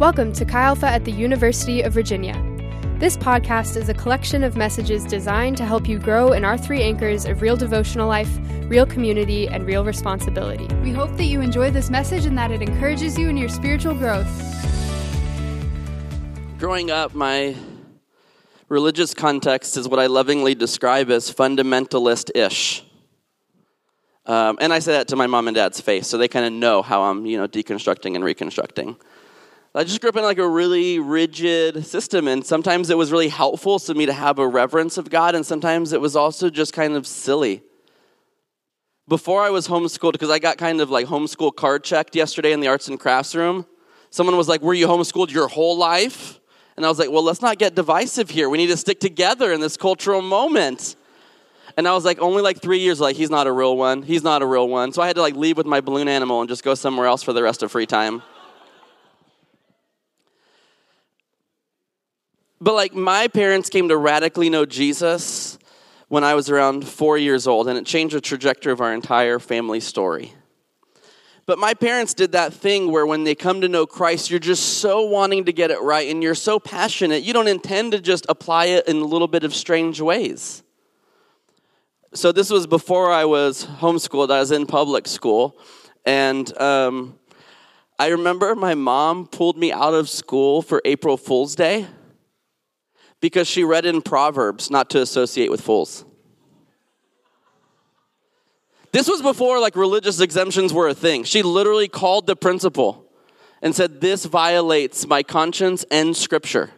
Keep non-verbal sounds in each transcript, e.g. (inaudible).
Welcome to Chi Alpha at the University of Virginia. This podcast is a collection of messages designed to help you grow in our three anchors of real devotional life, real community, and real responsibility. We hope that you enjoy this message and that it encourages you in your spiritual growth. Growing up, my religious context is what I lovingly describe as fundamentalist ish. Um, and I say that to my mom and dad's face, so they kind of know how I'm, you know, deconstructing and reconstructing. I just grew up in like a really rigid system, and sometimes it was really helpful to me to have a reverence of God, and sometimes it was also just kind of silly. Before I was homeschooled, because I got kind of like homeschool card checked yesterday in the arts and crafts room, someone was like, Were you homeschooled your whole life? And I was like, Well, let's not get divisive here. We need to stick together in this cultural moment. And I was like, only like three years, like, he's not a real one. He's not a real one. So I had to like leave with my balloon animal and just go somewhere else for the rest of free time. But like my parents came to radically know Jesus when I was around four years old, and it changed the trajectory of our entire family story. But my parents did that thing where when they come to know Christ, you're just so wanting to get it right and you're so passionate, you don't intend to just apply it in a little bit of strange ways. So, this was before I was homeschooled, I was in public school. And um, I remember my mom pulled me out of school for April Fool's Day because she read in Proverbs not to associate with fools. This was before like religious exemptions were a thing. She literally called the principal and said, This violates my conscience and scripture.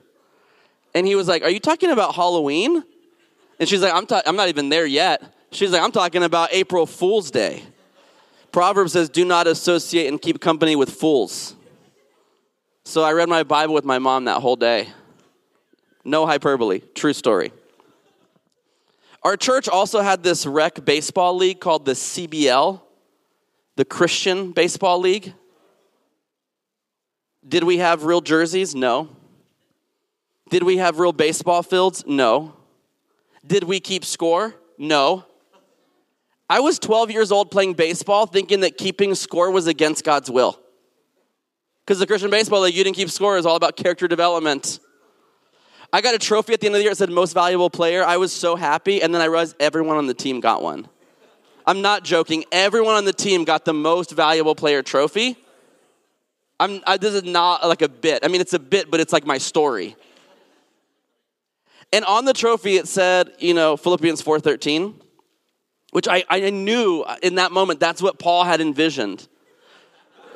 And he was like, Are you talking about Halloween? And she's like, I'm, ta- I'm not even there yet. She's like, I'm talking about April Fool's Day. Proverbs says, Do not associate and keep company with fools. So I read my Bible with my mom that whole day. No hyperbole, true story. Our church also had this rec baseball league called the CBL, the Christian Baseball League. Did we have real jerseys? No. Did we have real baseball fields? No. Did we keep score? No. I was 12 years old playing baseball thinking that keeping score was against God's will. Because the Christian Baseball League, you didn't keep score, is all about character development. I got a trophy at the end of the year. It said most valuable player. I was so happy, and then I realized everyone on the team got one. I'm not joking. Everyone on the team got the most valuable player trophy. I'm, I, this is not like a bit. I mean, it's a bit, but it's like my story. And on the trophy, it said, you know, Philippians 4.13, which I, I knew in that moment that's what Paul had envisioned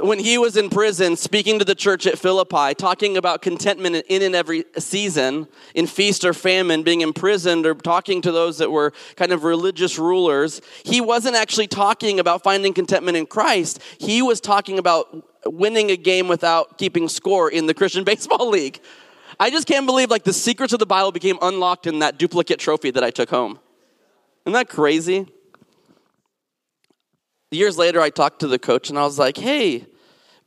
when he was in prison speaking to the church at Philippi, talking about contentment in and every season, in feast or famine, being imprisoned, or talking to those that were kind of religious rulers, he wasn't actually talking about finding contentment in Christ. He was talking about winning a game without keeping score in the Christian (laughs) Baseball League. I just can't believe like the secrets of the Bible became unlocked in that duplicate trophy that I took home. Isn't that crazy? Years later, I talked to the coach and I was like, hey,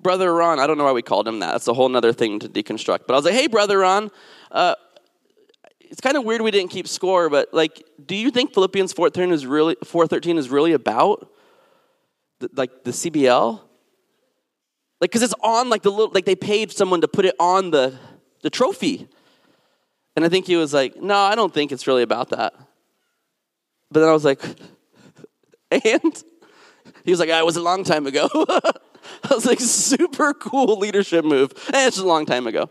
Brother Ron, I don't know why we called him that. That's a whole other thing to deconstruct. But I was like, hey, Brother Ron, uh, it's kind of weird we didn't keep score, but like, do you think Philippians 4.13 is really, 4.13 is really about the, like the CBL? Like, because it's on like the little, like they paid someone to put it on the, the trophy. And I think he was like, no, I don't think it's really about that. But then I was like, (laughs) and? He was like, ah, it was a long time ago. (laughs) (laughs) I was like, super cool leadership move. And eh, it's a long time ago.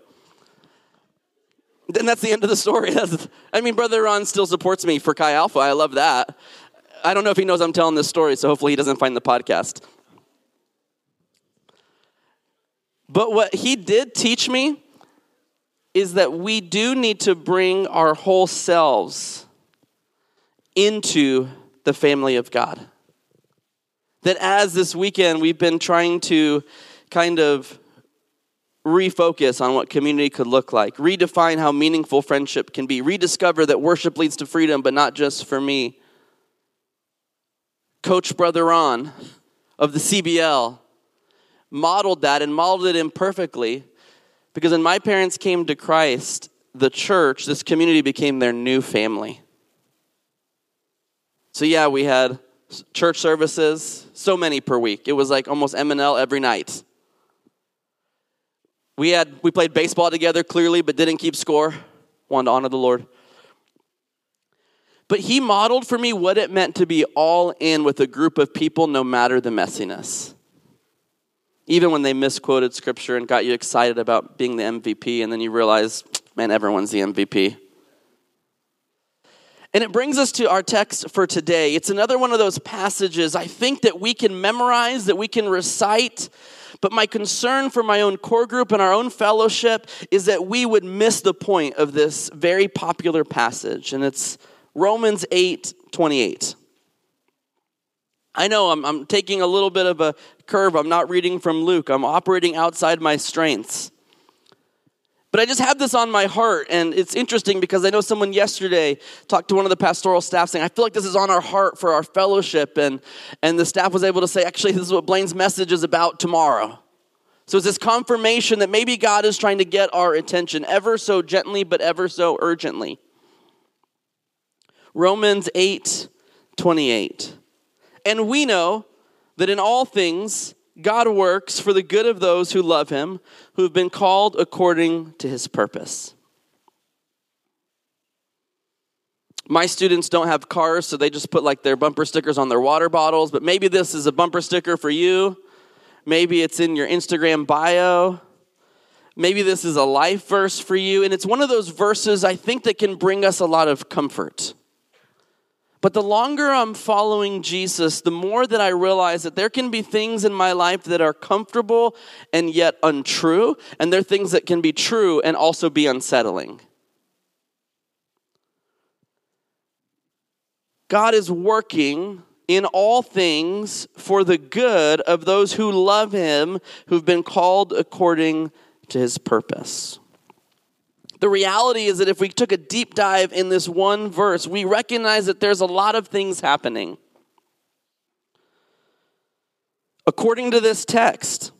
Then that's the end of the story. (laughs) That's, I mean, Brother Ron still supports me for Chi Alpha. I love that. I don't know if he knows I'm telling this story, so hopefully he doesn't find the podcast. But what he did teach me is that we do need to bring our whole selves into the family of God. That as this weekend we've been trying to kind of refocus on what community could look like, redefine how meaningful friendship can be, rediscover that worship leads to freedom, but not just for me. Coach Brother Ron of the CBL modeled that and modeled it imperfectly because when my parents came to Christ, the church, this community became their new family. So, yeah, we had church services, so many per week. It was like almost M&L every night. We had we played baseball together clearly, but didn't keep score. Wanted to honor the Lord. But he modeled for me what it meant to be all in with a group of people, no matter the messiness. Even when they misquoted scripture and got you excited about being the MVP, and then you realize, man, everyone's the MVP. And it brings us to our text for today. It's another one of those passages I think that we can memorize, that we can recite. But my concern for my own core group and our own fellowship is that we would miss the point of this very popular passage. And it's Romans 8 28. I know I'm, I'm taking a little bit of a curve. I'm not reading from Luke, I'm operating outside my strengths. But I just have this on my heart, and it's interesting because I know someone yesterday talked to one of the pastoral staff saying, I feel like this is on our heart for our fellowship. And, and the staff was able to say, actually, this is what Blane's message is about tomorrow. So it's this confirmation that maybe God is trying to get our attention ever so gently, but ever so urgently. Romans 8 28. And we know that in all things, God works for the good of those who love him, who have been called according to his purpose. My students don't have cars, so they just put like their bumper stickers on their water bottles, but maybe this is a bumper sticker for you. Maybe it's in your Instagram bio. Maybe this is a life verse for you. And it's one of those verses I think that can bring us a lot of comfort. But the longer I'm following Jesus, the more that I realize that there can be things in my life that are comfortable and yet untrue, and there are things that can be true and also be unsettling. God is working in all things for the good of those who love him, who've been called according to his purpose. The reality is that if we took a deep dive in this one verse, we recognize that there's a lot of things happening. According to this text,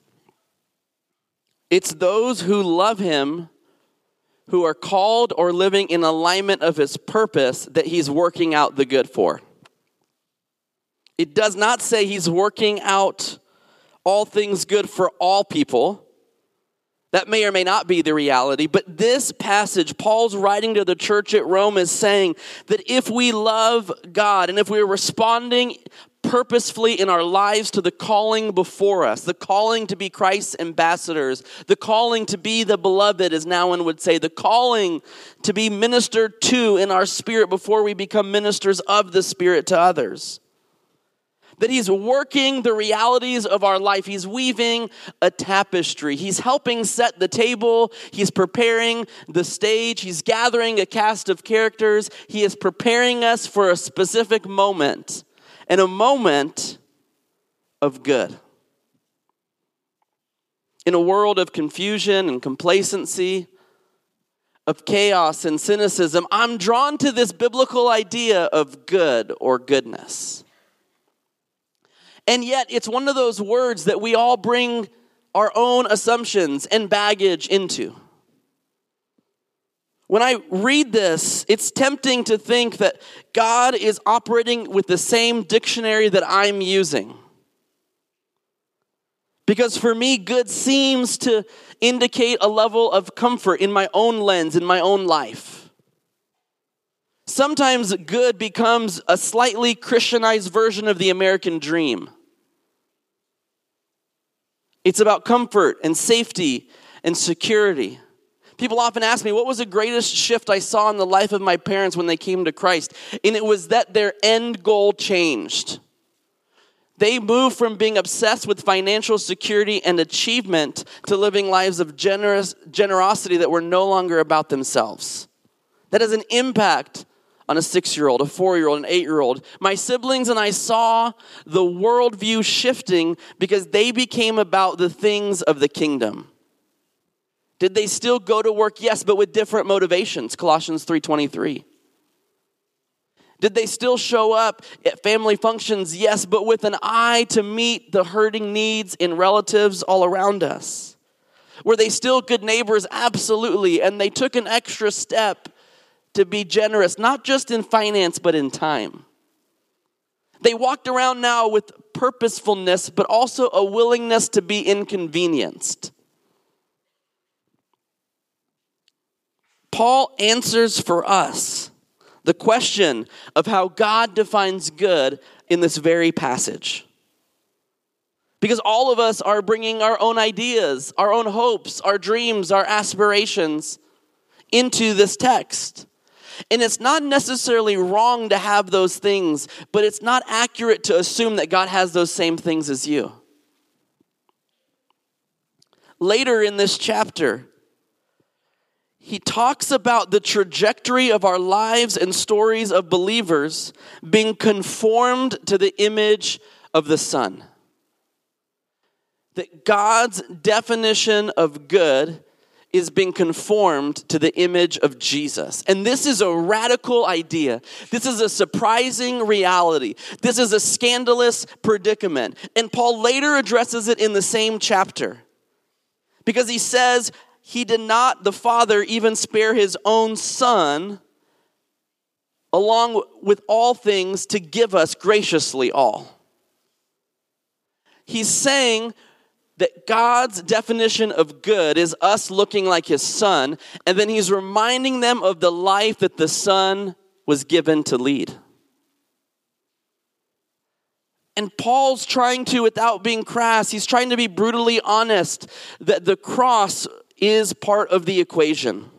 it's those who love him who are called or living in alignment of his purpose that he's working out the good for. It does not say he's working out all things good for all people. That may or may not be the reality, but this passage, Paul's writing to the church at Rome, is saying that if we love God and if we're responding purposefully in our lives to the calling before us, the calling to be Christ's ambassadors, the calling to be the beloved, as Nouwen would say, the calling to be ministered to in our spirit before we become ministers of the Spirit to others that He's working the realities of our life. He's weaving a tapestry. He's helping set the table. He's preparing the stage. He's gathering a cast of characters. He is preparing us for a specific moment and a moment of good. In a world of confusion and complacency, of chaos and cynicism, I'm drawn to this biblical idea of good or goodness. And yet, it's one of those words that we all bring our own assumptions and baggage into. When I read this, it's tempting to think that God is operating with the same dictionary that I'm using. Because for me, good seems to indicate a level of comfort in my own lens, in my own life. Sometimes good becomes a slightly Christianized version of the American dream. It's about comfort and safety and security. People often ask me, what was the greatest shift I saw in the life of my parents when they came to Christ? And it was that their end goal changed. They moved from being obsessed with financial security and achievement to living lives of generous, generosity that were no longer about themselves. That has an impact on a six year old, a four year old, an eight year old. My siblings and I saw the worldview shifting because they became about the things of the kingdom. Did they still go to work? Yes, but with different motivations. Colossians 3:23. Did they still show up at family functions? Yes, but with an eye to meet the hurting needs in relatives all around us. Were they still good neighbors? Absolutely. And they took an extra step to be generous, not just in finance, but in time. They walked around now with purposefulness, but also a willingness to be inconvenienced. Paul answers for us the question of how God defines good in this very passage. Because all of us are bringing our own ideas, our own hopes, our dreams, our aspirations into this text. And it's not necessarily wrong to have those things, but it's not accurate to assume that God has those same things as you. Later in this chapter, he talks about the trajectory of our lives and stories of believers being conformed to the image of the Son. That God's definition of good is being conformed to the image of Jesus. And this is a radical idea. This is a surprising reality. This is a scandalous predicament. And Paul later addresses it in the same chapter because he says, he did not, the Father, even spare his own Son, along with all things, to give us graciously all. He's saying that God's definition of good is us looking like his Son, and then he's reminding them of the life that the Son was given to lead. And Paul's trying to, without being crass, he's trying to be brutally honest that the cross is part of the equation.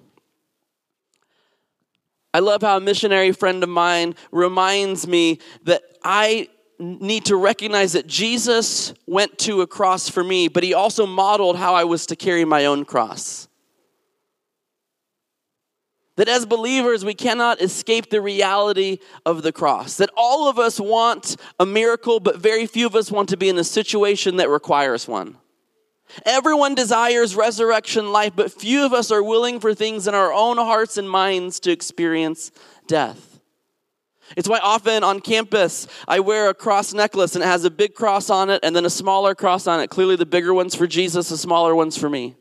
I love how a missionary friend of mine reminds me that I need to recognize that Jesus went to a cross for me, but he also modeled how I was to carry my own cross. That as believers, we cannot escape the reality of the cross. That all of us want a miracle, but very few of us want to be in a situation that requires one. Everyone desires resurrection life, but few of us are willing for things in our own hearts and minds to experience death. It's why often on campus I wear a cross necklace and it has a big cross on it and then a smaller cross on it. Clearly, the bigger one's for Jesus, the smaller one's for me.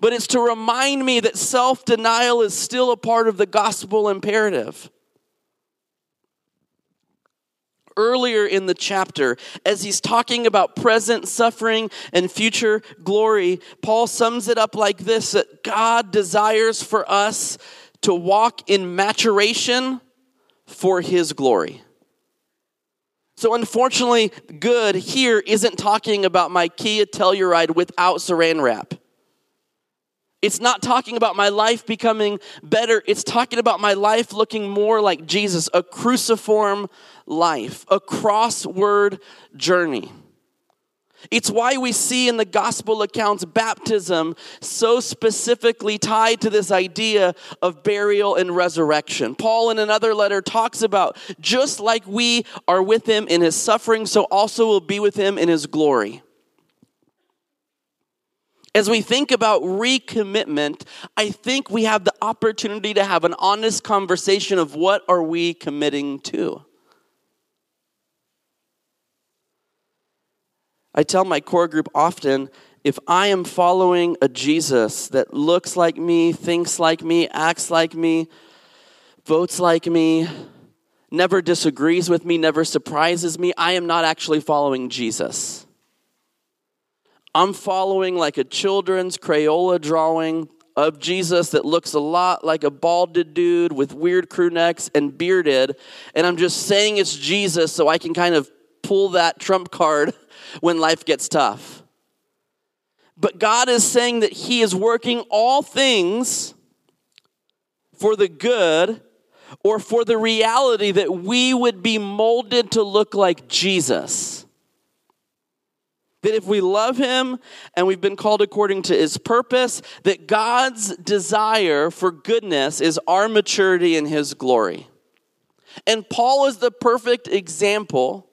But it's to remind me that self denial is still a part of the gospel imperative earlier in the chapter, as he's talking about present suffering and future glory, Paul sums it up like this that God desires for us to walk in maturation for his glory. So, unfortunately, good here isn't talking about my Kia Telluride without saran wrap. It's not talking about my life becoming better. It's talking about my life looking more like Jesus, a cruciform life, a crossword journey. It's why we see in the gospel accounts baptism so specifically tied to this idea of burial and resurrection. Paul, in another letter, talks about just like we are with him in his suffering, so also will be with him in his glory. As we think about recommitment, I think we have the opportunity to have an honest conversation of what are we committing to? I tell my core group often if I am following a Jesus that looks like me, thinks like me, acts like me, votes like me, never disagrees with me, never surprises me, I am not actually following Jesus. I'm following like a children's Crayola drawing of Jesus that looks a lot like a balded dude with weird crew necks and bearded. And I'm just saying it's Jesus so I can kind of pull that trump card (laughs) when life gets tough. But God is saying that He is working all things for the good or for the reality that we would be molded to look like Jesus. That if we love him and we've been called according to his purpose, that God's desire for goodness is our maturity in his glory. And Paul is the perfect example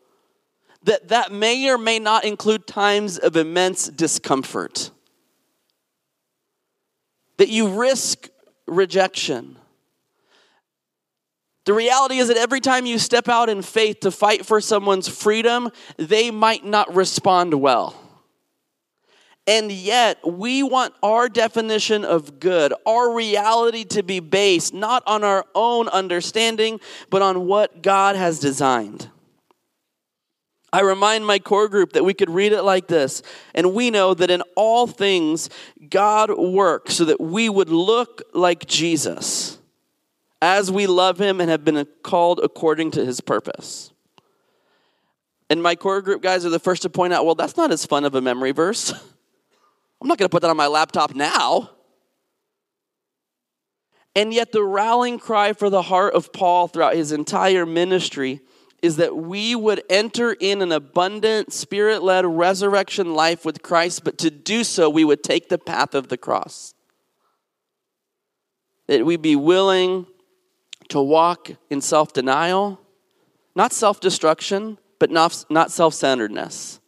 that that may or may not include times of immense discomfort. That you risk rejection the reality is that every time you step out in faith to fight for someone's freedom, they might not respond well. And yet, we want our definition of good, our reality to be based not on our own understanding, but on what God has designed. I remind my core group that we could read it like this. And we know that in all things, God works so that we would look like Jesus as we love him and have been called according to his purpose. And my core group guys are the first to point out well, that's not as fun of a memory verse. (laughs) I'm not going to put that on my laptop now. And yet, the rallying cry for the heart of Paul throughout his entire ministry is that we would enter in an abundant, spirit led resurrection life with Christ, but to do so, we would take the path of the cross. That we be willing to walk in self denial, not self destruction, but not, not self centeredness.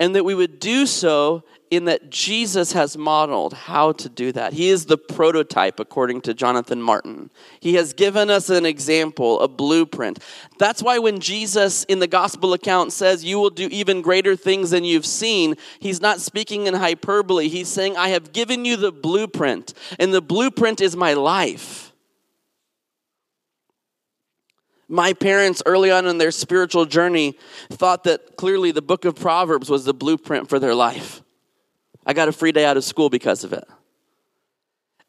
And that we would do so in that Jesus has modeled how to do that. He is the prototype, according to Jonathan Martin. He has given us an example, a blueprint. That's why when Jesus in the gospel account says, You will do even greater things than you've seen, he's not speaking in hyperbole. He's saying, I have given you the blueprint, and the blueprint is my life. My parents, early on in their spiritual journey, thought that clearly the book of Proverbs was the blueprint for their life. I got a free day out of school because of it.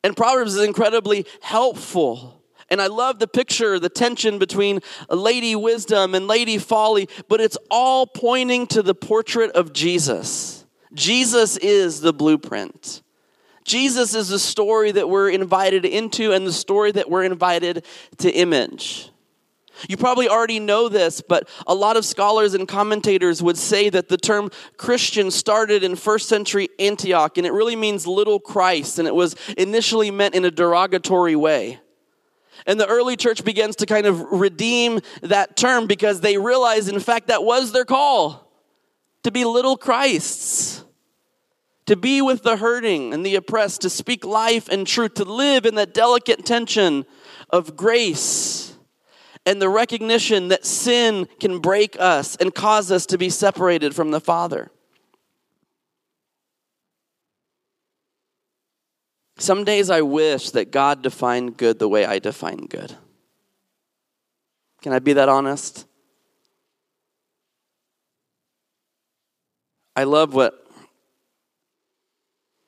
And Proverbs is incredibly helpful. And I love the picture, the tension between Lady Wisdom and Lady Folly, but it's all pointing to the portrait of Jesus. Jesus is the blueprint. Jesus is the story that we're invited into and the story that we're invited to image. You probably already know this, but a lot of scholars and commentators would say that the term Christian started in first century Antioch, and it really means little Christ, and it was initially meant in a derogatory way. And the early church begins to kind of redeem that term because they realize, in fact, that was their call to be little Christs, to be with the hurting and the oppressed, to speak life and truth, to live in that delicate tension of grace and the recognition that sin can break us and cause us to be separated from the Father. Some days I wish that God defined good the way I define good. Can I be that honest? I love what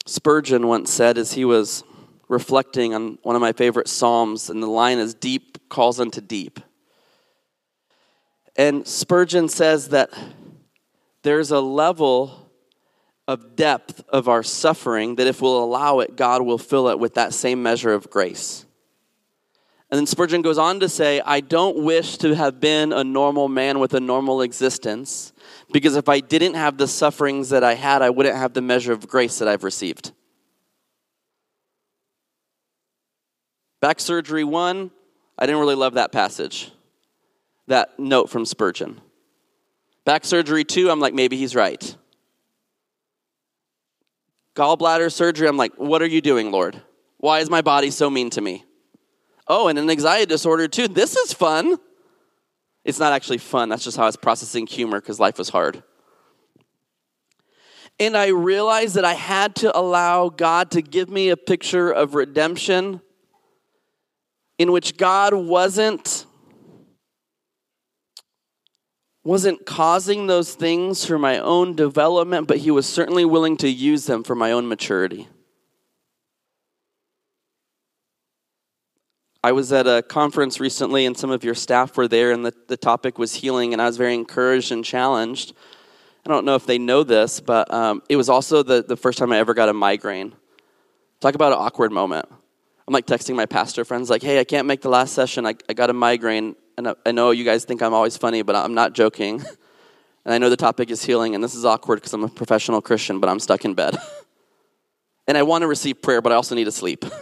Spurgeon once said as he was reflecting on one of my favorite Psalms, and the line is Deep calls unto deep. And Spurgeon says that there's a level of depth of our suffering that if we'll allow it, God will fill it with that same measure of grace. And then Spurgeon goes on to say, I don't wish to have been a normal man with a normal existence, because if I didn't have the sufferings that I had, I wouldn't have the measure of grace that I've received. Back surgery one, I didn't really love that passage that note from Spurgeon. Back surgery too, I'm like, maybe he's right. Gallbladder surgery, I'm like, what are you doing, Lord? Why is my body so mean to me? Oh, and an anxiety disorder too. This is fun. It's not actually fun. That's just how I was processing humor because life was hard. And I realized that I had to allow God to give me a picture of redemption in which God wasn't wasn't causing those things for my own development, but he was certainly willing to use them for my own maturity. I was at a conference recently, and some of your staff were there, and the, the topic was healing, and I was very encouraged and challenged. I don't know if they know this, but um, it was also the, the first time I ever got a migraine. Talk about an awkward moment. I'm like texting my pastor friends, like, hey, I can't make the last session. I, I got a migraine and I know you guys think I'm always funny, but I'm not joking. (laughs) And I know the topic is healing, and this is awkward because I'm a professional Christian, but I'm stuck in bed. (laughs) and I want to receive prayer, but I also need to sleep. (laughs) and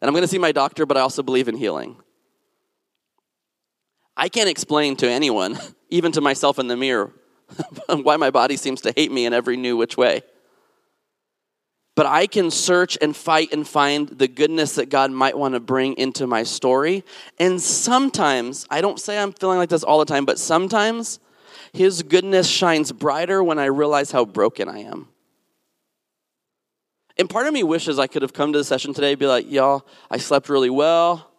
I'm going to see my doctor, but I also believe in healing. I can't explain to anyone, even to myself in the mirror, why my body seems to hate me in every new which way but I can search and fight and find the goodness that God might want to bring into my story. And sometimes, I don't say I'm feeling like this all the time, but sometimes His goodness shines brighter when I realize how broken I am. And part of me wishes I could have come to the session today and be like, y'all, I slept really well.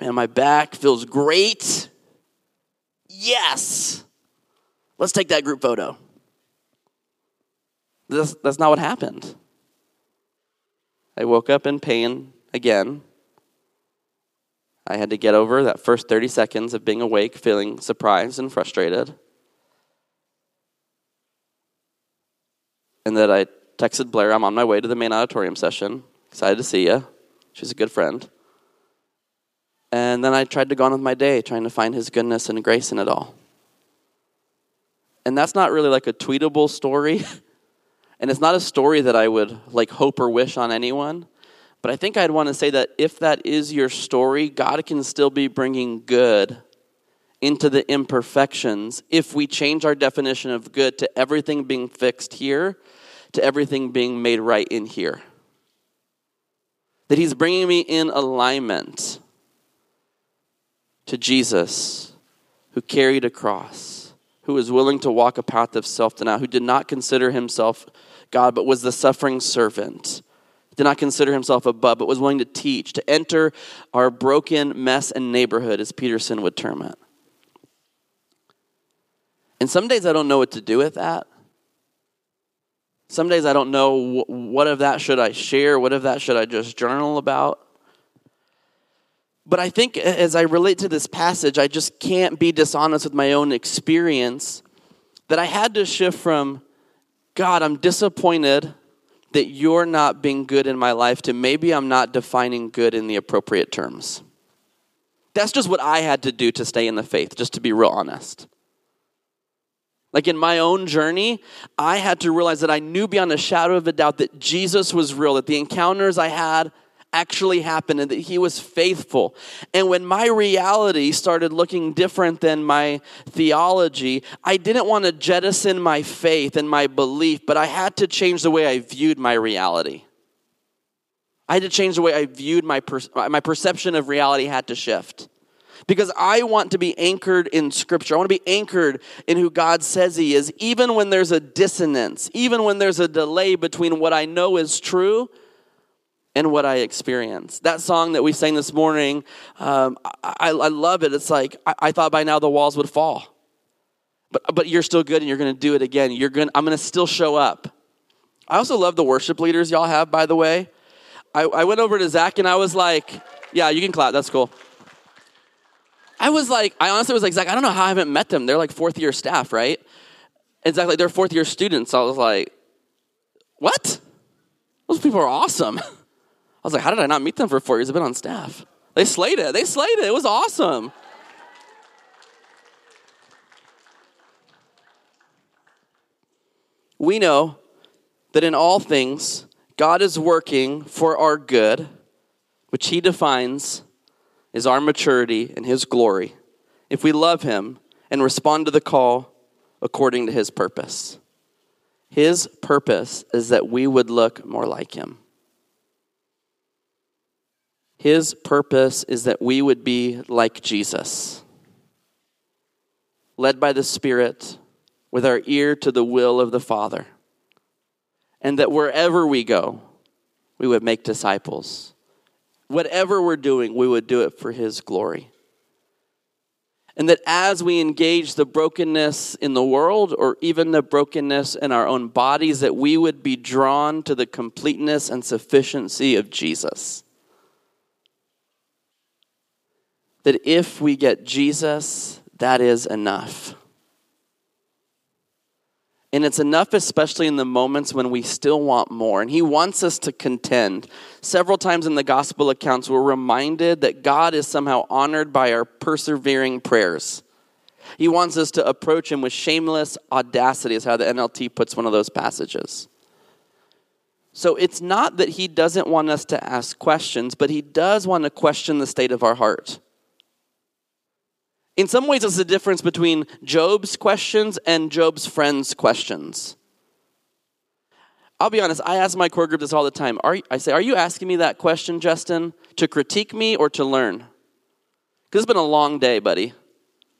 Man, my back feels great. Yes. Let's take that group photo. That's, that's not what happened. I woke up in pain again. I had to get over that first 30 seconds of being awake, feeling surprised and frustrated. And that I texted Blair, I'm on my way to the main auditorium session. Excited to see you. She's a good friend. And then I tried to go on with my day, trying to find his goodness and grace in it all. And that's not really like a tweetable story. (laughs) and it's not a story that I would like hope or wish on anyone. But I think I'd want to say that if that is your story, God can still be bringing good into the imperfections if we change our definition of good to everything being fixed here, to everything being made right in here. That He's bringing me in alignment to Jesus, who carried a cross, who was willing to walk a path of self denial, who did not consider himself God, but was the suffering servant did not consider himself above, but was willing to teach, to enter our broken mess and neighborhood, as Peterson would term it. And some days I don't know what to do with that. Some days I don't know what of that should I share, what of that should I just journal about. But I think as I relate to this passage, I just can't be dishonest with my own experience that I had to shift from God, I'm disappointed that you're not being good in my life to maybe I'm not defining good in the appropriate terms. That's just what I had to do to stay in the faith, just to be real honest. Like in my own journey, I had to realize that I knew beyond a shadow of a doubt that Jesus was real, that the encounters I had actually happened and that he was faithful. And when my reality started looking different than my theology, I didn't want to jettison my faith and my belief, but I had to change the way I viewed my reality. I had to change the way I viewed my, per- my perception of reality had to shift. Because I want to be anchored in Scripture. I want to be anchored in who God says He is, even when there's a dissonance, even when there's a delay between what I know is true and what I experience. That song that we sang this morning, um, I, I, love it. It's like I, I, thought by now the walls would fall, but but you're still good, and you're going to do it again. You're going. I'm going to still show up. I also love the worship leaders y'all have, by the way. I, I went over to Zach and I was like, "Yeah, you can clap. That's cool." I was like, I honestly was like, Zach, I don't know how I haven't met them. They're like fourth year staff, right? And Zach, like, they're fourth year students. I was like, what? Those people are awesome. (laughs) I was like, how did I not meet them for four years? I've been on staff. They slayed it. They slayed it. It was awesome. We know that in all things, God is working for our good, which He defines as our maturity and His glory, if we love Him and respond to the call according to His purpose. His purpose is that we would look more like Him. His purpose is that we would be like Jesus, led by the Spirit, with our ear to the will of the Father, and that wherever we go, we would make disciples. Whatever we're doing, we would do it for His glory. And that as we engage the brokenness in the world or even the brokenness in our own bodies, that we would be drawn to the completeness and sufficiency of Jesus. That if we get Jesus, that is enough. And it's enough, especially in the moments when we still want more. And He wants us to contend. Several times in the gospel accounts, we're reminded that God is somehow honored by our persevering prayers. He wants us to approach Him with shameless audacity, is how the NLT puts one of those passages. So it's not that He doesn't want us to ask questions, but He does want to question the state of our heart. In some ways, it's the difference between Job's questions and Job's friends' questions. I'll be honest, I ask my core group this all the time. Are, I say, Are you asking me that question, Justin, to critique me or to learn? Because it's been a long day, buddy.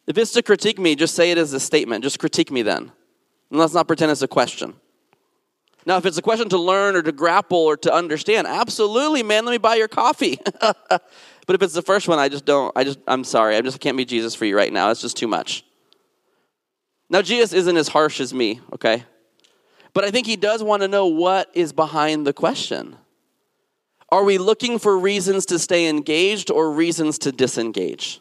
If it's to critique me, just say it as a statement. Just critique me then. And let's not pretend it's a question. Now, if it's a question to learn or to grapple or to understand, absolutely, man, let me buy your coffee. (laughs) But if it's the first one, I just don't, I just, I'm sorry. I just can't be Jesus for you right now. It's just too much. Now, Jesus isn't as harsh as me, okay? But I think he does want to know what is behind the question. Are we looking for reasons to stay engaged or reasons to disengage?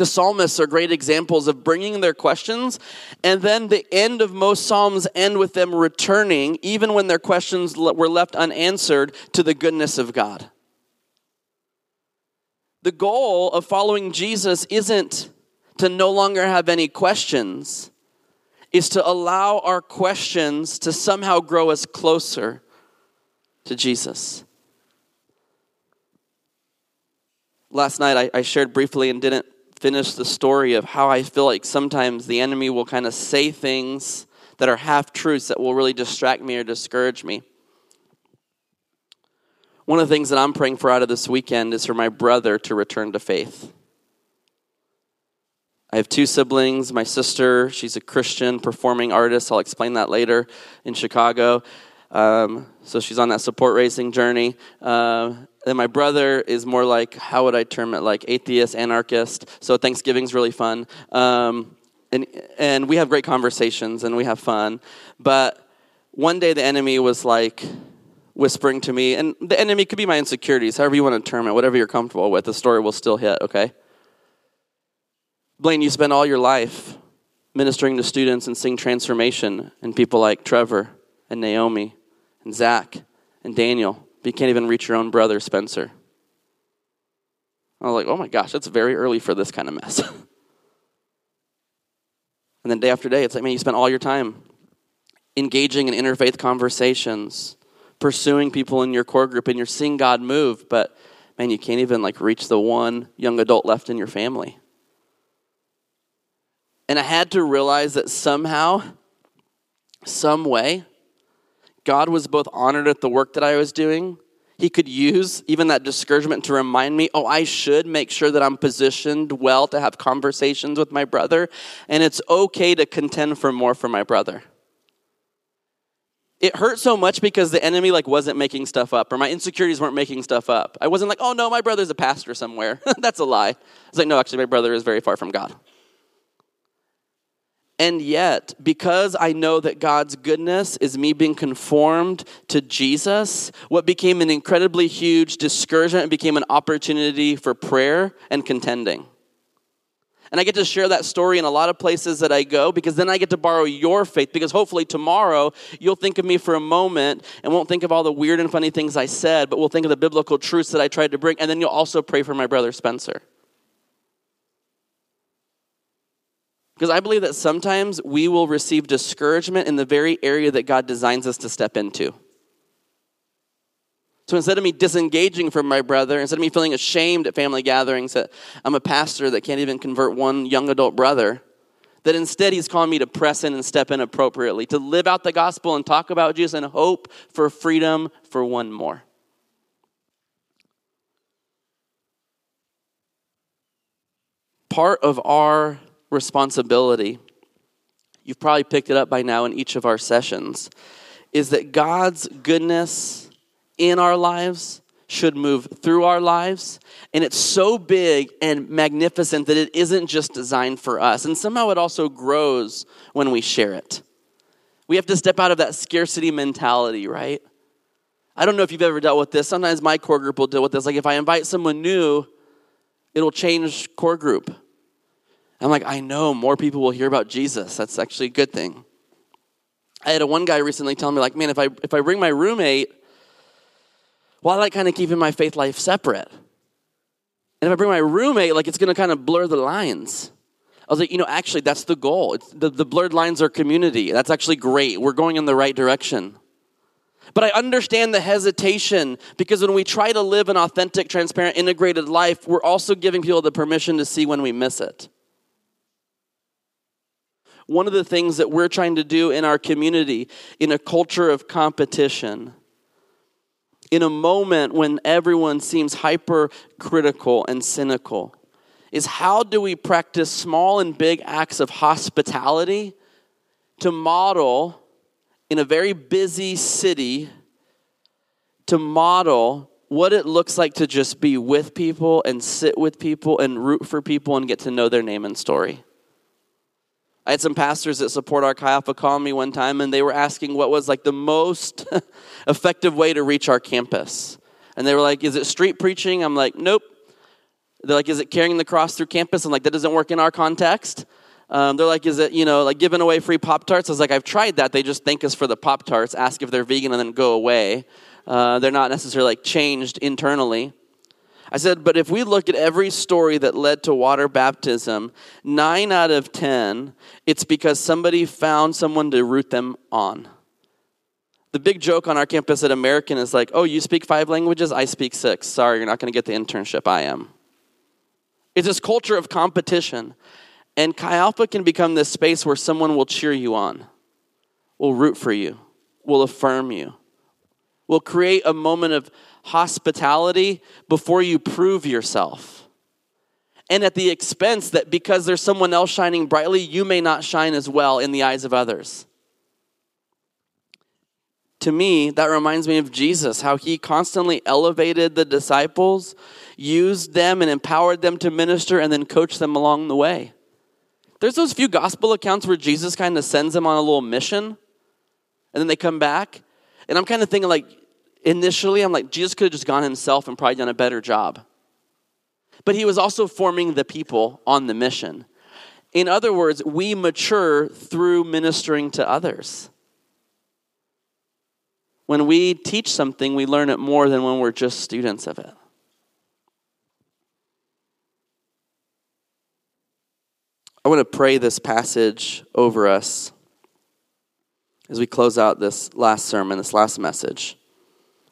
The psalmists are great examples of bringing their questions, and then the end of most psalms end with them returning, even when their questions were left unanswered, to the goodness of God. The goal of following Jesus isn't to no longer have any questions, is to allow our questions to somehow grow us closer to Jesus. Last night I, I shared briefly and didn't finish the story of how I feel like sometimes the enemy will kind of say things that are half truths that will really distract me or discourage me. One of the things that I'm praying for out of this weekend is for my brother to return to faith. I have two siblings. My sister, she's a Christian performing artist. I'll explain that later in Chicago. Um, so she's on that support raising journey. Uh, and my brother is more like, how would I term it, like atheist, anarchist. So Thanksgiving's really fun. Um, and, and we have great conversations and we have fun. But one day the enemy was like whispering to me, and the enemy could be my insecurities, however you want to term it, whatever you're comfortable with, the story will still hit, okay? Blane, you spend all your life ministering to students and seeing transformation in people like Trevor and Naomi and Zach and Daniel but you can't even reach your own brother, Spencer. I was like, oh my gosh, that's very early for this kind of mess. (laughs) and then day after day, it's like, man, you spend all your time engaging in interfaith conversations, pursuing people in your core group, and you're seeing God move, but man, you can't even like reach the one young adult left in your family. And I had to realize that somehow, some way, God was both honored at the work that I was doing. He could use even that discouragement to remind me, oh, I should make sure that I'm positioned well to have conversations with my brother, and it's okay to contend for more for my brother. It hurt so much because the enemy like wasn't making stuff up, or my insecurities weren't making stuff up. I wasn't like, oh no, my brother's a pastor somewhere. (laughs) That's a lie. I was like, no, actually, my brother is very far from God. And yet, because I know that God's goodness is me being conformed to Jesus, what became an incredibly huge discouragement became an opportunity for prayer and contending. And I get to share that story in a lot of places that I go because then I get to borrow your faith because hopefully tomorrow you'll think of me for a moment and won't think of all the weird and funny things I said, but will think of the biblical truths that I tried to bring. And then you'll also pray for my brother Spencer. Because I believe that sometimes we will receive discouragement in the very area that God designs us to step into. So instead of me disengaging from my brother, instead of me feeling ashamed at family gatherings that I'm a pastor that can't even convert one young adult brother, that instead he's calling me to press in and step in appropriately, to live out the gospel and talk about Jesus and hope for freedom for one more. Part of our responsibility, you've probably picked it up by now in each of our sessions, is that God's goodness in our lives should move through our lives. And it's so big and magnificent that it isn't just designed for us. And somehow it also grows when we share it. We have to step out of that scarcity mentality, right? I don't know if you've ever dealt with this. Sometimes my core group will deal with this. Like if I invite someone new, it'll change core group. I'm like, I know more people will hear about Jesus. That's actually a good thing. I had a one guy recently tell me, like, man, if I if I bring my roommate, well, I like kind of keeping my faith life separate. And if I bring my roommate, like it's gonna kind of blur the lines. I was like, you know, actually, that's the goal. It's, the, the blurred lines are community. That's actually great. We're going in the right direction. But I understand the hesitation because when we try to live an authentic, transparent, integrated life, we're also giving people the permission to see when we miss it one of the things that we're trying to do in our community in a culture of competition in a moment when everyone seems hypercritical and cynical is how do we practice small and big acts of hospitality to model in a very busy city to model what it looks like to just be with people and sit with people and root for people and get to know their name and story I had some pastors that support our Chi call me one time, and they were asking what was like the most (laughs) effective way to reach our campus. And they were like, Is it street preaching? I'm like, Nope. They're like, Is it carrying the cross through campus? I'm like, That doesn't work in our context. Um, they're like, Is it, you know, like giving away free Pop Tarts? I was like, I've tried that. They just thank us for the Pop Tarts, ask if they're vegan, and then go away. Uh, they're not necessarily like changed internally. I said, but if we look at every story that led to water baptism, nine out of ten, it's because somebody found someone to root them on. The big joke on our campus at American is like, oh, you speak five languages? I speak six. Sorry, you're not going to get the internship. I am. It's this culture of competition. And Chi Alpha can become this space where someone will cheer you on, will root for you, will affirm you, will create a moment of hospitality before you prove yourself. And at the expense that because there's someone else shining brightly, you may not shine as well in the eyes of others. To me, that reminds me of Jesus, how he constantly elevated the disciples, used them, and empowered them to minister, and then coached them along the way. There's those few gospel accounts where Jesus kind of sends them on a little mission, and then they come back. And I'm kind of thinking, like, initially, I'm like, Jesus could have just gone himself and probably done a better job. But he was also forming the people on the mission. In other words, we mature through ministering to others. When we teach something, we learn it more than when we're just students of it. I want to pray this passage over us as we close out this last sermon, this last message.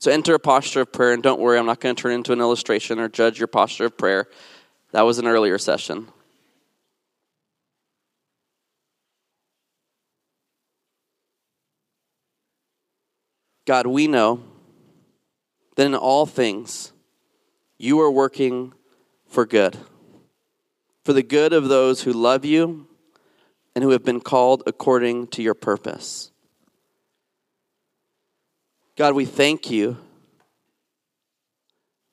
So enter a posture of prayer, and don't worry, I'm not going to turn into an illustration or judge your posture of prayer. That was an earlier session. God, we know that in all things you are working for good, for the good of those who love you and who have been called according to your purpose. God, we thank you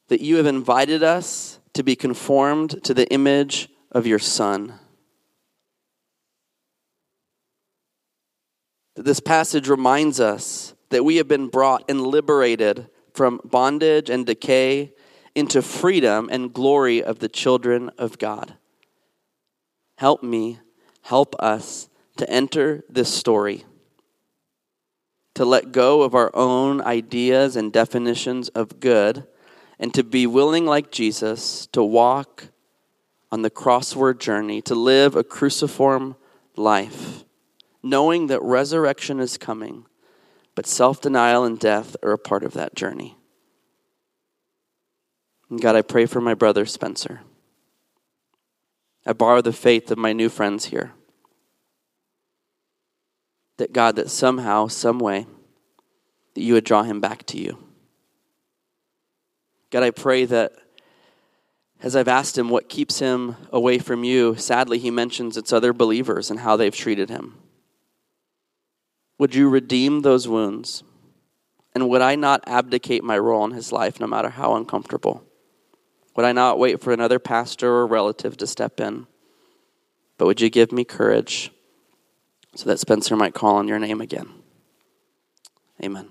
that you have invited us to be conformed to the image of your Son. This passage reminds us that we have been brought and liberated from bondage and decay into freedom and glory of the children of God. Help me, help us to enter this story to let go of our own ideas and definitions of good, and to be willing, like Jesus, to walk on the crossword journey, to live a cruciform life, knowing that resurrection is coming, but self denial and death are a part of that journey. And God, I pray for my brother Spencer. I borrow the faith of my new friends here that God, that somehow, some way, that you would draw him back to you. God, I pray that as I've asked him what keeps him away from you, sadly, he mentions it's other believers and how they've treated him. Would you redeem those wounds? And would I not abdicate my role in his life no matter how uncomfortable? Would I not wait for another pastor or relative to step in? But would you give me courage so that Spencer might call on your name again. Amen.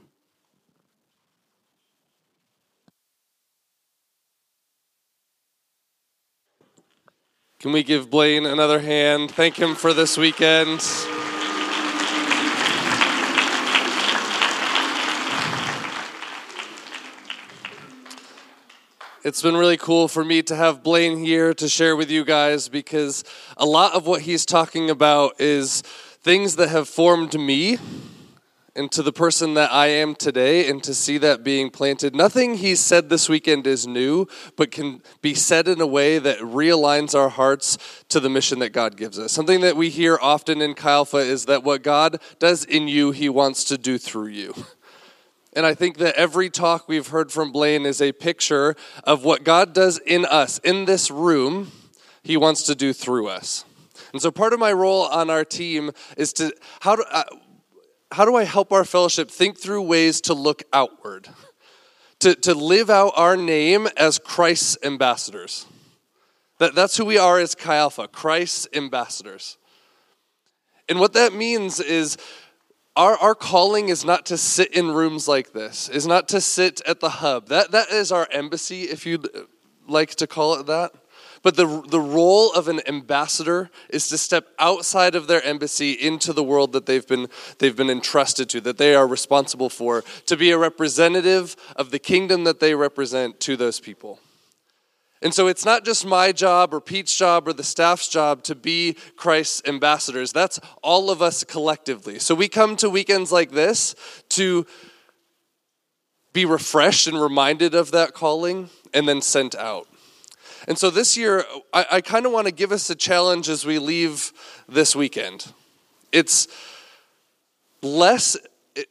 Can we give Blane another hand? Thank him for this weekend. It's been really cool for me to have Blane here to share with you guys because a lot of what he's talking about is things that have formed me into the person that I am today and to see that being planted. Nothing he said this weekend is new, but can be said in a way that realigns our hearts to the mission that God gives us. Something that we hear often in Chi Alpha is that what God does in you, he wants to do through you. (laughs) And I think that every talk we've heard from Blane is a picture of what God does in us, in this room, he wants to do through us. And so part of my role on our team is to how do uh, how do I help our fellowship think through ways to look outward, (laughs) to to live out our name as Christ's ambassadors. That, that's who we are as Chi Alpha, Christ's ambassadors. And what that means is our, our calling is not to sit in rooms like this, is not to sit at the hub. That, that is our embassy, if you'd like to call it that. But the, the role of an ambassador is to step outside of their embassy into the world that they've been, they've been entrusted to, that they are responsible for, to be a representative of the kingdom that they represent to those people. And so it's not just my job or Pete's job or the staff's job to be Christ's ambassadors. That's all of us collectively. So we come to weekends like this to be refreshed and reminded of that calling and then sent out. And so this year, I, I kind of want to give us a challenge as we leave this weekend. It's less, it,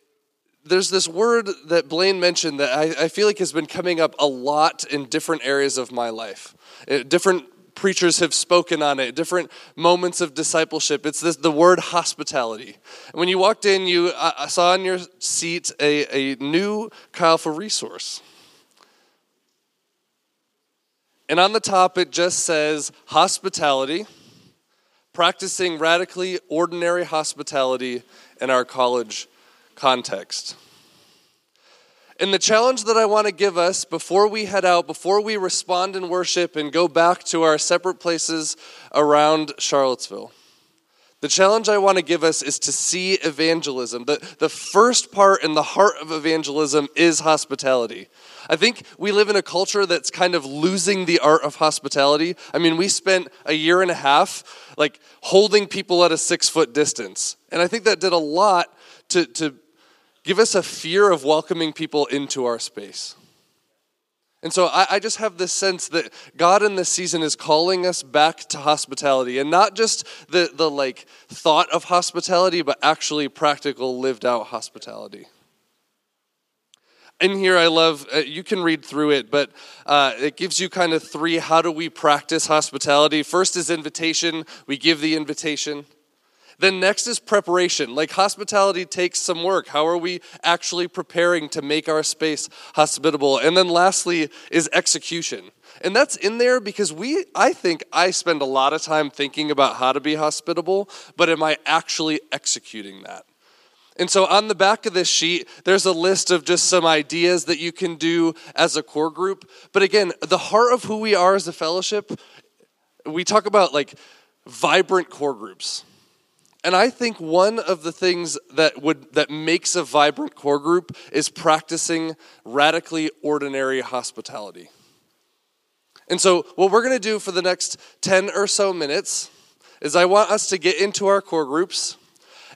there's this word that Blane mentioned that I, I, feel like has been coming up a lot in different areas of my life. It, different preachers have spoken on it, different moments of discipleship. It's this, the word hospitality. And when you walked in, you uh, saw on your seat a, a new Chi Alpha resource. And on the top, it just says hospitality, practicing radically ordinary hospitality in our college context. And the challenge that I want to give us before we head out, before we respond in worship and go back to our separate places around Charlottesville, the challenge I want to give us is to see evangelism. The, the first part in the heart of evangelism is hospitality. I think we live in a culture that's kind of losing the art of hospitality. I mean, we spent a year and a half like holding people at a six foot distance. And I think that did a lot to, to give us a fear of welcoming people into our space. And so I, I, just have this sense that God in this season is calling us back to hospitality and not just the, the like thought of hospitality, but actually practical, lived out hospitality. In here, I love, uh, you can read through it, but uh, it gives you kind of three how do we practice hospitality. First is invitation, we give the invitation. Then next is preparation. Like hospitality takes some work. How are we actually preparing to make our space hospitable? And then lastly is execution. And that's in there because we I think I spend a lot of time thinking about how to be hospitable, but am I actually executing that? And so on the back of this sheet, there's a list of just some ideas that you can do as a core group. But again, the heart of who we are as a fellowship, we talk about like vibrant core groups. And I think one of the things that would that makes a vibrant core group is practicing radically ordinary hospitality. And so what we're going to do for the next 10 or so minutes is I want us to get into our core groups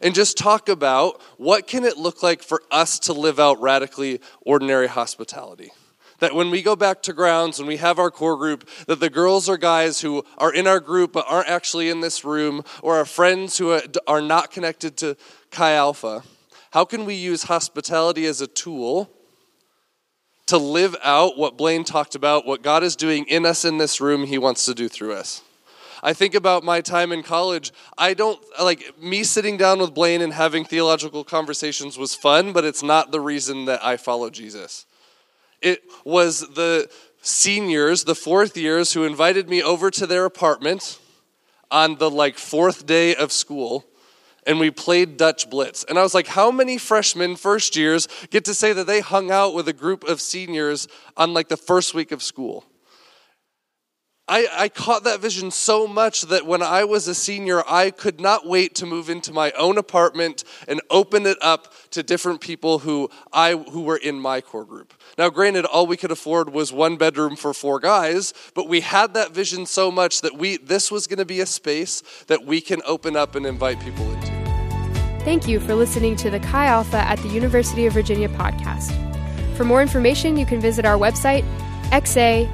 and just talk about what can it look like for us to live out radically ordinary hospitality that when we go back to grounds and we have our core group, that the girls or guys who are in our group but aren't actually in this room, or our friends who are not connected to Chi Alpha, how can we use hospitality as a tool to live out what Blane talked about, what God is doing in us in this room, He wants to do through us? I think about my time in college. I don't like me sitting down with Blane and having theological conversations was fun, but it's not the reason that I follow Jesus. It was the seniors, the fourth years, who invited me over to their apartment on the like fourth day of school and we played Dutch Blitz. And I was like, how many freshmen, first years, get to say that they hung out with a group of seniors on like the first week of school? I, I caught that vision so much that when I was a senior, I could not wait to move into my own apartment and open it up to different people who I who were in my core group. Now, granted, all we could afford was one bedroom for four guys, but we had that vision so much that we this was going to be a space that we can open up and invite people into. Thank you for listening to the Chi Alpha at the University of Virginia podcast. For more information, you can visit our website xaatuva.com.